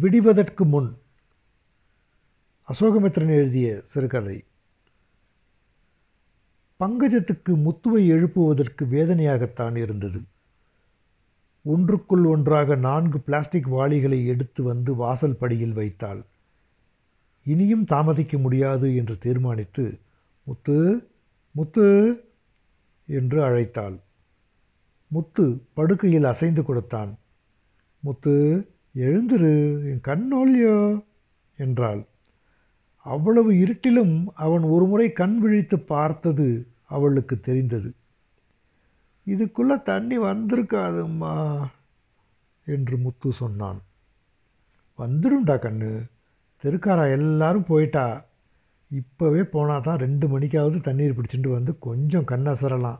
விடிவதற்கு முன். அசோகமித்திரன் எழுதிய சிறுகதை. பங்கஜத்துக்கு முத்துவை எழுப்புவதற்கு வேதனையாகத்தான் இருந்தது. ஒன்றுக்குள் ஒன்றாக நான்கு பிளாஸ்டிக் வாளிகளை எடுத்து வந்து வாசல் படியில் வைத்தாள். இனியும் தாமதிக்க முடியாது என்று தீர்மானித்து முத்து முத்து என்று அழைத்தாள். முத்து படுக்கையில் அசைந்து கொடுத்தான். முத்து எழுந்திரு என் கண்ணோலியோ என்றாள். அவ்வளவு இருட்டிலும் அவன் ஒருமுறை கண் விழித்து பார்த்தது அவளுக்கு தெரிந்தது. இதுக்குள்ளே தண்ணி வந்திருக்காதும்மா என்று முத்து சொன்னான். வந்துடும்டா கண்ணு. தெருக்காரா எல்லாரும் போயிட்டா. இப்போவே போனால் தான் ரெண்டு மணிக்காவது தண்ணீர் பிடிச்சிட்டு வந்து கொஞ்சம் கண்ணசரலாம்.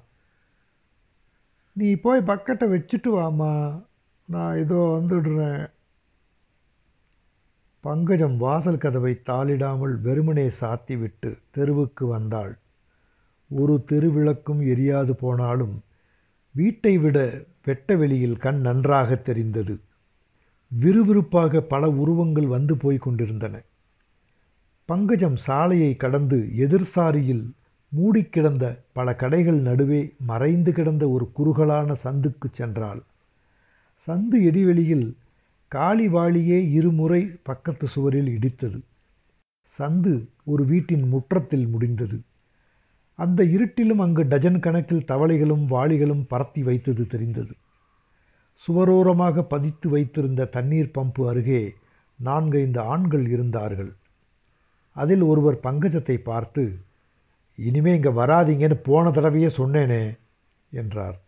நீ போய் பக்கெட்டை வச்சுட்டு வாம்மா. நான் இதோ வந்துடுறேன். பங்கஜம் வாசல் கதவை தாளிடாமல் வெறுமனே சாத்திவிட்டு தெருவுக்கு வந்தாள். ஒரு தெருவிளக்கும் எரியாது போனாலும் வீட்டை விட வெட்ட வெளியில் கண் நன்றாக தெரிந்தது. விறுவிறுப்பாக பல உருவங்கள் வந்து போய் கொண்டிருந்தன. பங்கஜம் சாலையை கடந்து எதிர்சாரியில் மூடிக்கிடந்த பல கடைகள் நடுவே மறைந்து கிடந்த ஒரு குறுகலான சந்துக்கு சென்றாள். சந்து இடிவெளியில் காளிவாளியே இருமுறை பக்கத்து சுவரில் இடித்தது. சந்து ஒரு வீட்டின் முற்றத்தில் முடிந்தது. அந்த இருட்டிலும் அங்கு டஜன் கணக்கில் தவளைகளும் வாளிகளும் பரத்தி வைத்தது தெரிந்தது. சுவரோரமாக பதித்து வைத்திருந்த தண்ணீர் பம்பு அருகே நான்கைந்து ஆண்கள் இருந்தார்கள். அதில் ஒருவர் பங்கஜத்தை பார்த்து இனிமே இங்கே வராதீங்கன்னு போன தடவையே சொன்னேனே என்றார்.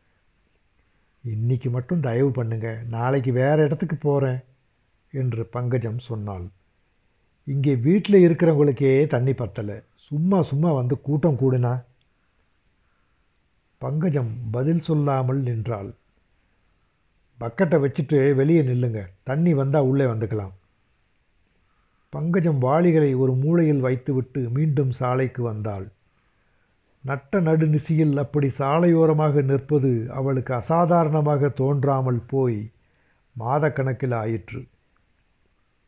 இன்னைக்கு மட்டும் தயவு பண்ணுங்க. நாளைக்கு வேறு இடத்துக்கு போகிறேன் என்று பங்கஜம் சொன்னாள். இங்கே வீட்டில் இருக்கிறவங்களுக்கே தண்ணி பத்தலை. சும்மா சும்மா வந்து கூட்டம் கூடுனா? பங்கஜம் பதில் சொல்லாமல் நின்றாள். பக்கெட்டை வச்சுட்டு வெளியே நில்லுங்க. தண்ணி வந்தால் உள்ளே வந்துக்கலாம். பங்கஜம் வாளிகளை ஒரு மூலையில் வைத்துவிட்டு மீண்டும் சாலைக்கு வந்தாள். நட்ட நடுநிசியில் அப்படி சாலையோரமாக நிற்பது அவளுக்கு அசாதாரணமாக தோன்றாமல் போய் மாதக்கணக்கில் ஆயிற்று.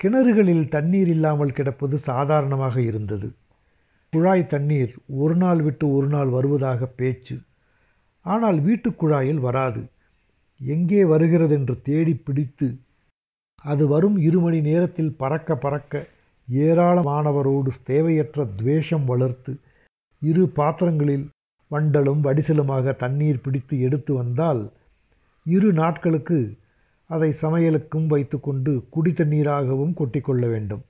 கிணறுகளில் தண்ணீர் இல்லாமல் கிடப்பது சாதாரணமாக இருந்தது. குழாய் தண்ணீர் ஒரு நாள் விட்டு ஒரு நாள் வருவதாக பேச்சு. ஆனால் வீட்டுக் குழாயில் வராது. எங்கே வருகிறது என்று தேடி பிடித்து அது வரும் இரு மணி நேரத்தில் பறக்க பறக்க ஏராளமானவரோடு தேவையற்ற துவேஷம் வளர்த்து இரு பாத்திரங்களில் வண்டலும் வடிசலுமாக தண்ணீர் பிடித்து எடுத்து வந்தால் இரு நாட்களுக்கு அதை சமையலுக்கும் வைத்துக்கொண்டு குடி தண்ணீராகவும் கொட்டிக்கொள்ள வேண்டும்.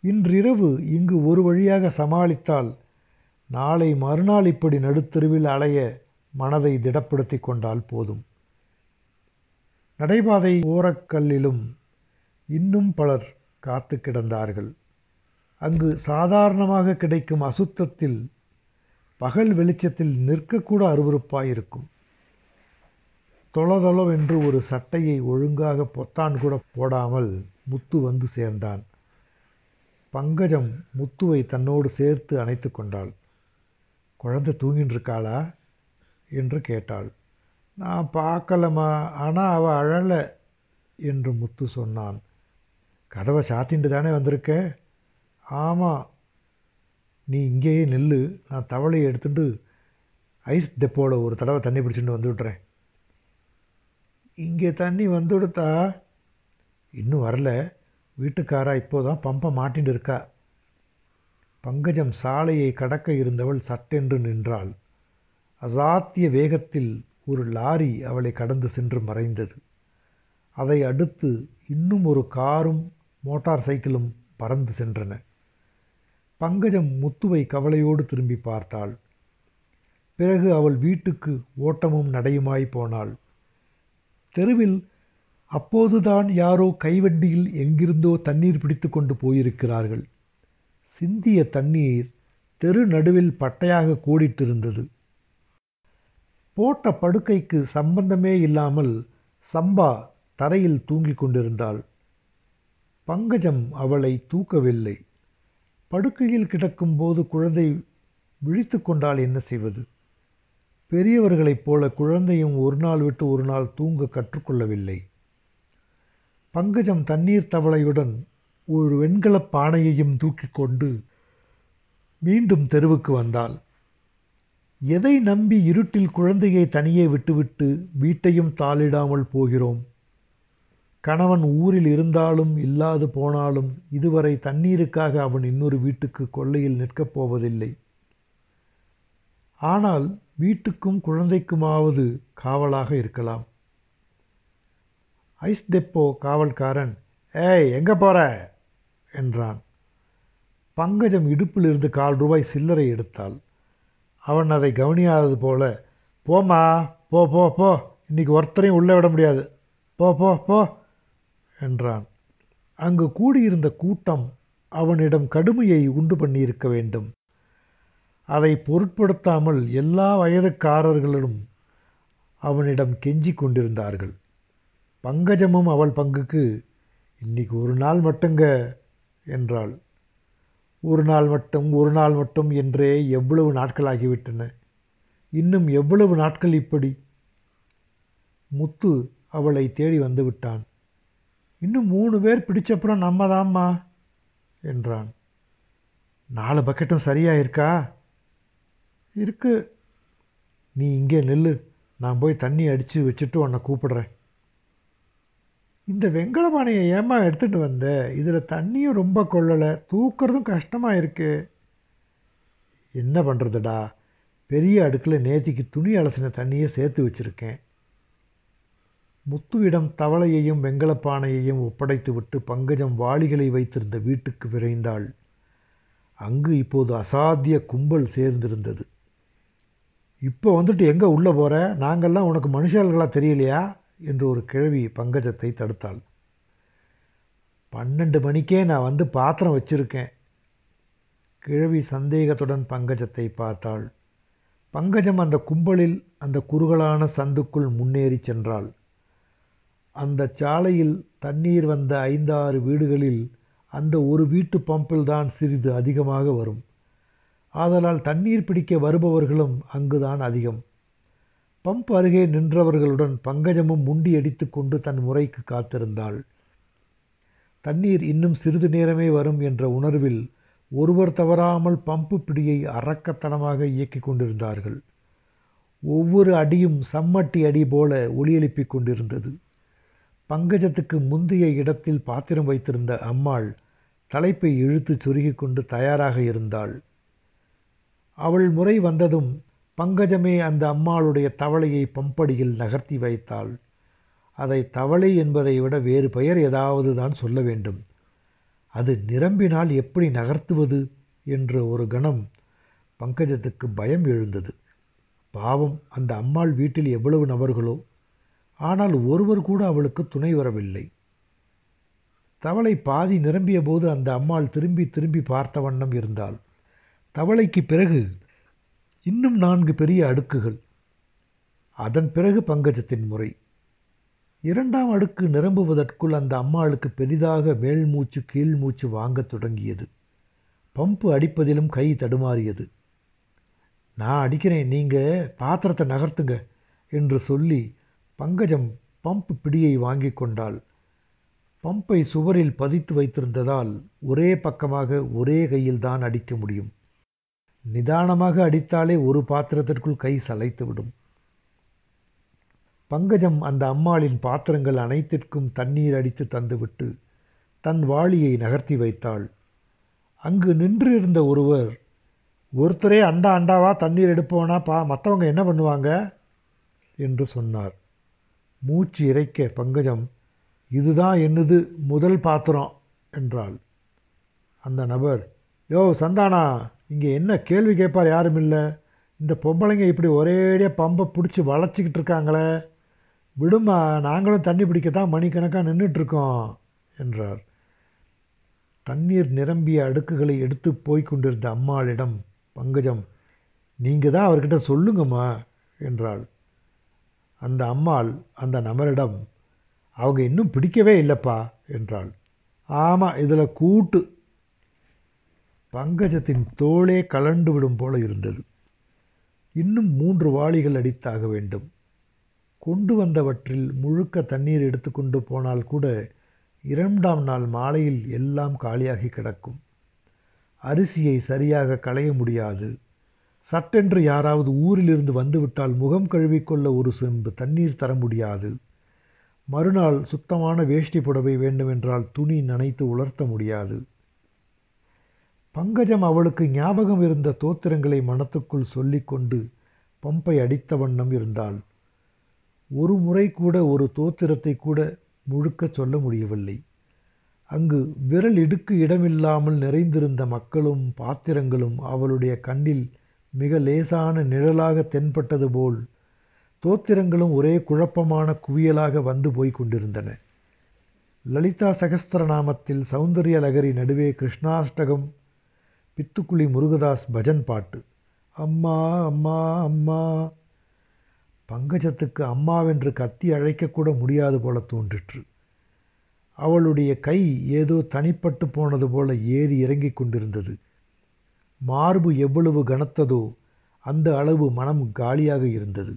இன்றிரவு இங்கு ஒரு வழியாக சமாளித்தால் நாளை மறுநாள் இப்படி நடுத்தெருவில் அலைய மனதை திடப்படுத்தி கொண்டால் போதும். நடைபாதை ஓரக்கல்லிலும் இன்னும் பலர் காத்து கிடந்தார்கள். அங்கு சாதாரணமாக கிடைக்கும் அசுத்தத்தில் பகல் வெளிச்சத்தில் நிற்கக்கூட அருவறுப்பாயிருக்கும் தொளதொளவென்று ஒரு சட்டையை ஒழுங்காக பொத்தான் கூட போடாமல் முத்து வந்து சேர்ந்தான். பங்கஜம் முத்துவை தன்னோடு சேர்த்து அணைத்து கொண்டாள். குழந்தை தூங்கின்றிருக்காளா? என்று கேட்டாள். நான் பார்க்கலம்மா ஆனால் அவள் அழலை என்று முத்து சொன்னான். கதவை சாத்திண்டு தானே வந்திருக்க? ஆமாம் நீ இங்கேயே நில்லு. நான் தவளையை எடுத்துட்டு ஐஸ் டெப்போவில் ஒரு தடவை தண்ணி பிடிச்சிட்டு வந்து விட்றேன் இங்கே தண்ணி வந்து விடுத்தா? இன்னும் வரல. வீட்டுக்காரா இப்போதான் பம்பை மாட்டின்னு இருக்கா. பங்கஜம் சாலையை கடக்க இருந்தவள் சட்டென்று நின்றாள். அசாத்திய வேகத்தில் ஒரு லாரி அவளை கடந்து சென்று மறைந்தது. அதை அடுத்து இன்னும் ஒரு காரும் மோட்டார் சைக்கிளும் பறந்து சென்றன. பங்கஜம் முத்துவை கவலையோடு திரும்பி பார்த்தாள். பிறகு அவள் வீட்டுக்கு ஓட்டமும் நடையுமாய் போனாள். தெருவில் அப்போதுதான் யாரோ கைவண்டியில் எங்கிருந்தோ தண்ணீர் பிடித்து கொண்டு போயிருக்கிறார்கள். சிந்திய தண்ணீர் தெரு நடுவில் பட்டையாக கூடிட்டிருந்தது. போட்ட படுக்கைக்கு சம்பந்தமே இல்லாமல் சம்பா தரையில் தூங்கிக் கொண்டிருந்தாள். பங்கஜம் அவளை தூக்கவில்லை. படுக்கையில் கிடக்கும்போது குழந்தை விழித்து கொண்டால் என்ன செய்வது? பெரியவர்களைப் போல குழந்தையும் ஒரு நாள் விட்டு ஒரு நாள் தூங்க கற்றுக்கொள்ளவில்லை. பங்கஜம் தண்ணீர் தவளையுடன் ஒரு வெண்கலப் பானையையும் தூக்கி கொண்டு மீண்டும் தெருவுக்கு வந்தாள். எதை நம்பி இருட்டில் குழந்தையை தனியே விட்டுவிட்டு வீட்டையும் தாளிடாமல் போகிறோம்? கணவன் ஊரில் இருந்தாலும் இல்லாது போனாலும் இதுவரை தண்ணீருக்காக அவன் இன்னொரு வீட்டுக்கு கொள்ளையில் நிற்கப் போவதில்லை. ஆனால் வீட்டுக்கும் குழந்தைக்குமாவது காவலாக இருக்கலாம். ஐஸ் டெப்போ காவல்காரன் ஏய் எங்கே போற? என்றான். பங்கஜம் இடுப்பிலிருந்து கால் ரூபாய் சில்லறை எடுத்தாள். அவன் அதை கவனியாதது போல போம்மா போ போ போ. இன்னைக்கு ஒருத்தரையும் உள்ளே விட முடியாது. போ போ போ. என்றான். அங்கு கூடியிருந்த கூட்டம் அவனிடம் கடுமையை உண்டு பண்ணியிருக்க வேண்டும். அதை பொருட்படுத்தாமல் எல்லா வயதுக்காரர்களும் அவனிடம் கெஞ்சி கொண்டிருந்தார்கள். பங்கஜமும் அவள் பங்குக்கு இன்னைக்கு ஒரு நாள் மட்டுங்க என்றாள். ஒரு நாள் மட்டும் ஒரு நாள் மட்டும் என்றே எவ்வளவு நாட்களாகிவிட்டன. இன்னும் எவ்வளவு நாட்கள் இப்படி? முத்து அவளை தேடி வந்துவிட்டான் இன்னும் மூணு பேர் பிடிச்சப்புறம் நம்ம தாம்மா என்றான். நாலு பக்கெட்டும் சரியாக இருக்கா. இருக்கு நீ இங்கே நெல்லு. நான் போய் தண்ணி அடித்து வச்சுட்டு உன்னை கூப்பிடுறேன். இந்த வெங்கல பானையை ஏமா எடுத்துகிட்டு வந்த? இதில் தண்ணியும் ரொம்ப கொள்ளலை. தூக்கிறதும் கஷ்டமாக இருக்கு என்ன பண்ணுறதுடா பெரிய அடுக்கில் நேத்திக்கு துணி அலசின தண்ணியை சேர்த்து வச்சுருக்கேன். முத்துவிடம் தவளையையும் வெங்கலப் பானையையும் ஒப்படைத்துவிட்டு பங்கஜம் வாளிகளை வைத்திருந்த வீட்டுக்கு விரைந்தாள். அங்கு இப்போது அசாத்திய கும்பல் சேர்ந்திருந்தது. இப்போ வந்துட்டு எங்கே உள்ளே போகிற நாங்கள்லாம் உனக்கு மனுஷர்களாக தெரியலையா? என்று ஒரு கிழவி பங்கஜத்தை தடுத்தாள். பன்னெண்டு மணிக்கே நான் வந்து பாத்திரம் வச்சிருக்கேன். கிழவி சந்தேகத்துடன் பங்கஜத்தை பார்த்தாள். பங்கஜம் அந்த கும்பலில் அந்த குறுகலான சந்துக்குள் முன்னேறி சென்றாள். அந்த சாலையில் தண்ணீர் வந்த ஐந்தாறு வீடுகளில் அந்த ஒரு வீட்டு பம்பில்தான் சிறிது அதிகமாக வரும். ஆதலால் தண்ணீர் பிடிக்க வருபவர்களும் அங்குதான் அதிகம். பம்ப் அருகே நின்றவர்களுடன் பங்கஜமும் முண்டி அடித்து கொண்டு தன் முறைக்கு காத்திருந்தாள். தண்ணீர் இன்னும் சிறிது நேரமே வரும் என்ற உணர்வில் ஒருவர் தவறாமல் பம்பு பிடியை அறக்கத்தனமாக இயக்கிக் கொண்டிருந்தார்கள். ஒவ்வொரு அடியும் சம்மட்டி அடி போல ஒளியெழுப்பிக் கொண்டிருந்தது. பங்கஜத்துக்கு முந்தைய இடத்தில் பாத்திரம் வைத்திருந்த அம்மாள் தலைப்பை இழுத்து சொருகிக் கொண்டு தயாராக இருந்தாள். அவள் முறை வந்ததும் பங்கஜமே அந்த அம்மாளுடைய தவளையை பம்படியில் நகர்த்தி வைத்தாள். அதை தவளை என்பதை விட வேறு பெயர் ஏதாவது தான் சொல்ல வேண்டும். அது நிரம்பினால் எப்படி நகர்த்துவது என்ற ஒரு கணம் பங்கஜத்துக்கு பயம் எழுந்தது. பாவம் அந்த அம்மாள் வீட்டில் எவ்வளவு நபர்களோ ஆனால் ஒருவர் கூட அவளுக்கு துணை வரவில்லை. தவளை பாதி நிரம்பிய போது அந்த அம்மாள் திரும்பி திரும்பி பார்த்த வண்ணம் இருந்தாள். தவளைக்கு பிறகு இன்னும் நான்கு பெரிய அடுக்குகள். அதன் பிறகு பங்கஜத்தின் முறை. இரண்டாம் அடுக்கு நிரம்புவதற்குள் அந்த அம்மாளுக்கு பெரிதாக மேல் மூச்சு கீழ் மூச்சு வாங்கத் தொடங்கியது. பம்பு அடிப்பதிலும் கை தடுமாறியது. நான் அடிக்கிறேன் நீங்கள் பாத்திரத்தை நகர்த்துங்க என்று சொல்லி பங்கஜம் பம்ப் பிடியை வாங்கி கொண்டாள். பம்பை சுவரில் பதித்து வைத்திருந்ததால் ஒரே பக்கமாக ஒரே கையில் தான் அடிக்க முடியும். நிதானமாக அடித்தாலே ஒரு பாத்திரத்திற்குள் கை சளைத்துவிடும் பங்கஜம் அந்த அம்மாளின் பாத்திரங்கள் அனைத்திற்கும் தண்ணீர் அடித்து தந்துவிட்டு தன் வாளியை நகர்த்தி வைத்தாள். அங்கு நின்றிருந்த ஒருவர் ஒருத்தரே அண்டா அண்டாவா தண்ணீர் எடுப்போனா பா மற்றவங்க என்ன பண்ணுவாங்க? என்று சொன்னார். மூச்சு இறைக்க பங்கஜம் இதுதான் என்னது முதல் பாத்திரம் என்றாள். அந்த நபர் யோ சந்தானா இங்கே என்ன கேள்வி கேட்பார் யாரும் இல்லை? இந்த பொம்பளைங்க இப்படி ஒரேடியாக பம்பை பிடிச்சி வளைச்சிக்கிட்டு இருக்காங்களே. விடுமா நாங்களும் தண்ணி பிடிக்க தான் மணிக்கணக்காக நின்றுட்டுருக்கோம் என்றார். தண்ணீர் நிரம்பிய அடுக்குகளை எடுத்து போய்க் கொண்டிருந்த அம்மாளிடம் பங்கஜம் நீங்கள் தான் அவர்கிட்ட சொல்லுங்கம்மா என்றாள். அந்த அம்மாள் அந்த நபரிடம் அவங்க இன்னும் பிடிக்கவே இல்லைப்பா என்றாள். ஆமாம் இதில் கூட்டு. பங்கஜத்தின் தோளே கலண்டு விடும் போல இருந்தது. இன்னும் மூன்று வாளிகள் அடித்தாக வேண்டும். கொண்டு வந்தவற்றில் முழுக்க தண்ணீர் எடுத்துக்கொண்டு போனால் கூட இரண்டாம் நாள் மாலையில் எல்லாம் காலியாகி கிடக்கும். அரிசியை சரியாக களைய முடியாது. சட்டென்று யாராவது ஊரிலிருந்து வந்துவிட்டால் முகம் கழுவிக்கொள்ள ஒரு செம்பு தண்ணீர் தர முடியாது. மறுநாள் சுத்தமான வேஷ்டி புடவை வேண்டுமென்றால் துணி நனைத்து உலர்த்த முடியாது. பங்கஜம் அவளுக்கு ஞாபகம் இருந்த தோத்திரங்களை மனத்துக்குள் சொல்லிக்கொண்டு பம்பை அடித்த வண்ணம் இருந்தாள். ஒரு முறை கூட ஒரு தோத்திரத்தை கூட முழுக்க சொல்ல முடியவில்லை. அங்கு விரல் இடுக்கு இடமில்லாமல் நிறைந்திருந்த மக்களும் பாத்திரங்களும் அவளுடைய கண்ணில் மிக லேசான நிழலாக தென்பட்டது போல் தோத்திரங்களும் ஒரே குழப்பமான குவியலாக வந்து போய்க் கொண்டிருந்தன. லலிதா சகஸ்திரநாமத்தில் சௌந்தர்ய லகரி நடுவே கிருஷ்ணாஷ்டகம் பித்துக்குளி முருகதாஸ் பஜன் பாட்டு. அம்மா அம்மா அம்மா. பங்கஜத்துக்கு அம்மாவென்று கத்தி அழைக்கக்கூட முடியாது போல தோன்றிற்று. அவளுடைய கை ஏதோ தனிப்பட்டு போனது போல ஏறி இறங்கிக் கொண்டிருந்தது. மார்பு எவ்வளவு கனத்ததோ அந்த அளவு மனம் காலியாக இருந்தது.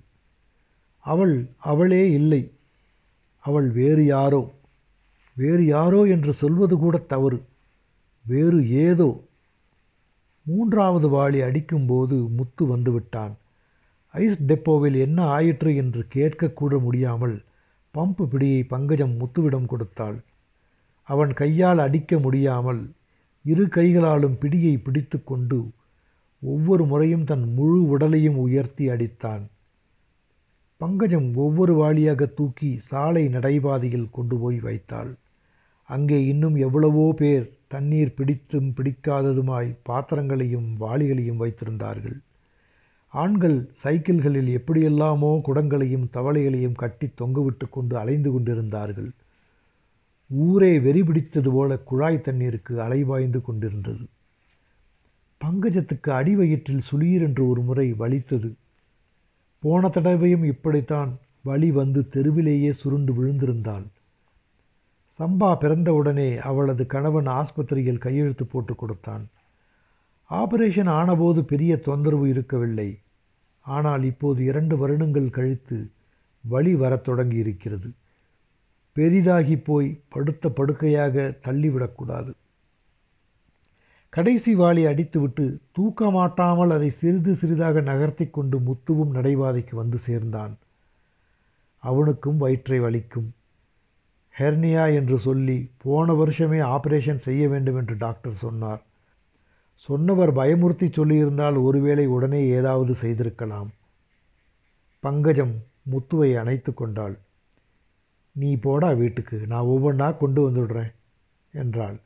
அவள் அவளே இல்லை. அவள் வேறு யாரோ? வேறு யாரோ என்று சொல்வது கூட தவறு. வேறு ஏதோ? மூன்றாவது வாளி அடிக்கும்போது முத்து வந்துவிட்டான். ஐஸ் டெப்போவில் என்ன ஆயிற்று என்று கேட்கக்கூட முடியாமல் பம்பு பிடியை பங்கஜம் முத்துவிடம் கொடுத்தாள். அவன் கையால் அடிக்க முடியாமல் இரு கைகளாலும் பிடியை பிடித்து கொண்டு ஒவ்வொரு முறையும் தன் முழு உடலையும் உயர்த்தி அடித்தான். பங்கஜம் ஒவ்வொரு வாளியாக தூக்கி சாலை நடைபாதையில் கொண்டு போய் வைத்தாள். அங்கே இன்னும் எவ்வளவோ பேர் தண்ணீர் பிடித்தும் பிடிக்காததுமாய் பாத்திரங்களையும் வாளிகளையும் வைத்திருந்தார்கள். ஆண்கள் சைக்கிள்களில் எப்படியெல்லாமோ குடங்களையும் தவளைகளையும் கட்டி தொங்கவிட்டு கொண்டு அலைந்து கொண்டிருந்தார்கள். ஊரே வெறி பிடித்தது போல குழாய் தண்ணீருக்கு அலைவாய்ந்து கொண்டிருந்தது. பங்கஜத்துக்கு அடிவயிற்றில் சுளீர் என்று ஒரு முறை வலித்தது. போன தடவையும் இப்படித்தான் வழி வந்து தெருவிலேயே சுருண்டு விழுந்திருந்தாள். சம்பா பிறந்தவுடனே அவளது கணவன் ஆஸ்பத்திரியில் கையெழுத்து போட்டு கொடுத்தான். ஆபரேஷன் ஆனபோது பெரிய தொந்தரவு இருக்கவில்லை. ஆனால் இப்போது இரண்டு வருடங்கள் கழித்து வழி வரத் தொடங்கி பெரிதாகிப் பெரிதாகி போய் படுத்த படுக்கையாக தள்ளிவிடக்கூடாது. கடைசி வாளி அடித்துவிட்டு தூக்க மாட்டாமல் அதை சிறிது சிறிதாக நகர்த்தி கொண்டு முத்துவும் நடைபாதைக்கு வந்து சேர்ந்தான். அவனுக்கும் வயிற்றை வலிக்கும். ஹெர்னியா என்று சொல்லி போன வருஷமே ஆபரேஷன் செய்ய வேண்டும் என்று டாக்டர் சொன்னார். சொன்னவர் பயமுறுத்தி சொல்லியிருந்தால் ஒருவேளை உடனே ஏதாவது செய்திருக்கலாம். பங்கஜம் முத்துவை அணைத்து கொண்டாள். நீ போடா வீட்டுக்கு நான் ஒவ்வொன்றா கொண்டு வந்துடுறேன் என்றாள்.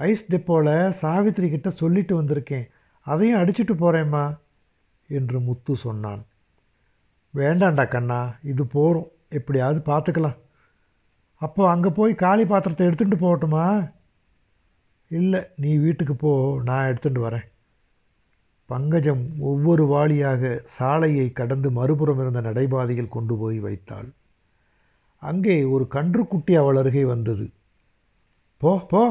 ஐஸ் டெப்போவில் சாவித்திரி கிட்ட சொல்லிட்டு வந்திருக்கேன் அதையும் அடிச்சுட்டு போகிறேம்மா என்று முத்து சொன்னான். வேண்டாண்டா கண்ணா இது போகிறோம் எப்படியாவது பார்த்துக்கலாம் அப்போ அங்கே போய் காளி பாத்திரத்தை எடுத்துகிட்டு போகட்டுமா? இல்லை நீ வீட்டுக்கு போ நான் எடுத்துகிட்டு வரேன். பங்கஜம் ஒவ்வொரு வாளியாக சாலையை கடந்து மறுபுறம் இருந்த நடைபாதையில் கொண்டு போய் வைத்தாள். அங்கே ஒரு கன்றுக்குட்டி அவள் அருகே வந்தது. போ போ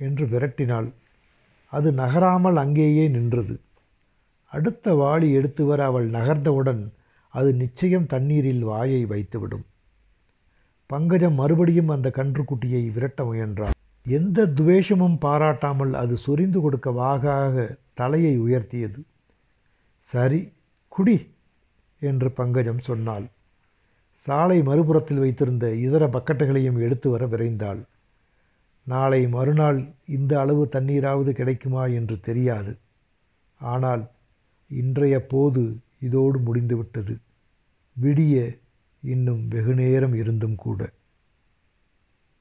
என்று விரட்டினாள். அது நகராமல் அங்கேயே நின்றது. அடுத்த வாளி எடுத்து வர அவள் நகர்ந்தவுடன் அது நிச்சயம் தண்ணீரில் வாயை வைத்துவிடும். பங்கஜம் மறுபடியும் அந்த கன்றுக்குட்டியை விரட்ட முயன்றாள். எந்த துவேஷமும் பாராட்டாமல் அது சொரிந்து கொடுக்க வாகாக தலையை உயர்த்தியது. சரி குடி என்று பங்கஜம் சொன்னாள். சாலை மறுபுறத்தில் வைத்திருந்த இதர பக்கெட்டுகளையும் எடுத்து வர விரைந்தாள். நாளை மறுநாள் இந்த அளவு தண்ணீராவது கிடைக்குமா என்று தெரியாது. ஆனால் இன்றைய போது இதோடு முடிந்துவிட்டது. விடிய இன்னும் வெகுநேரம் இருந்தும் கூட.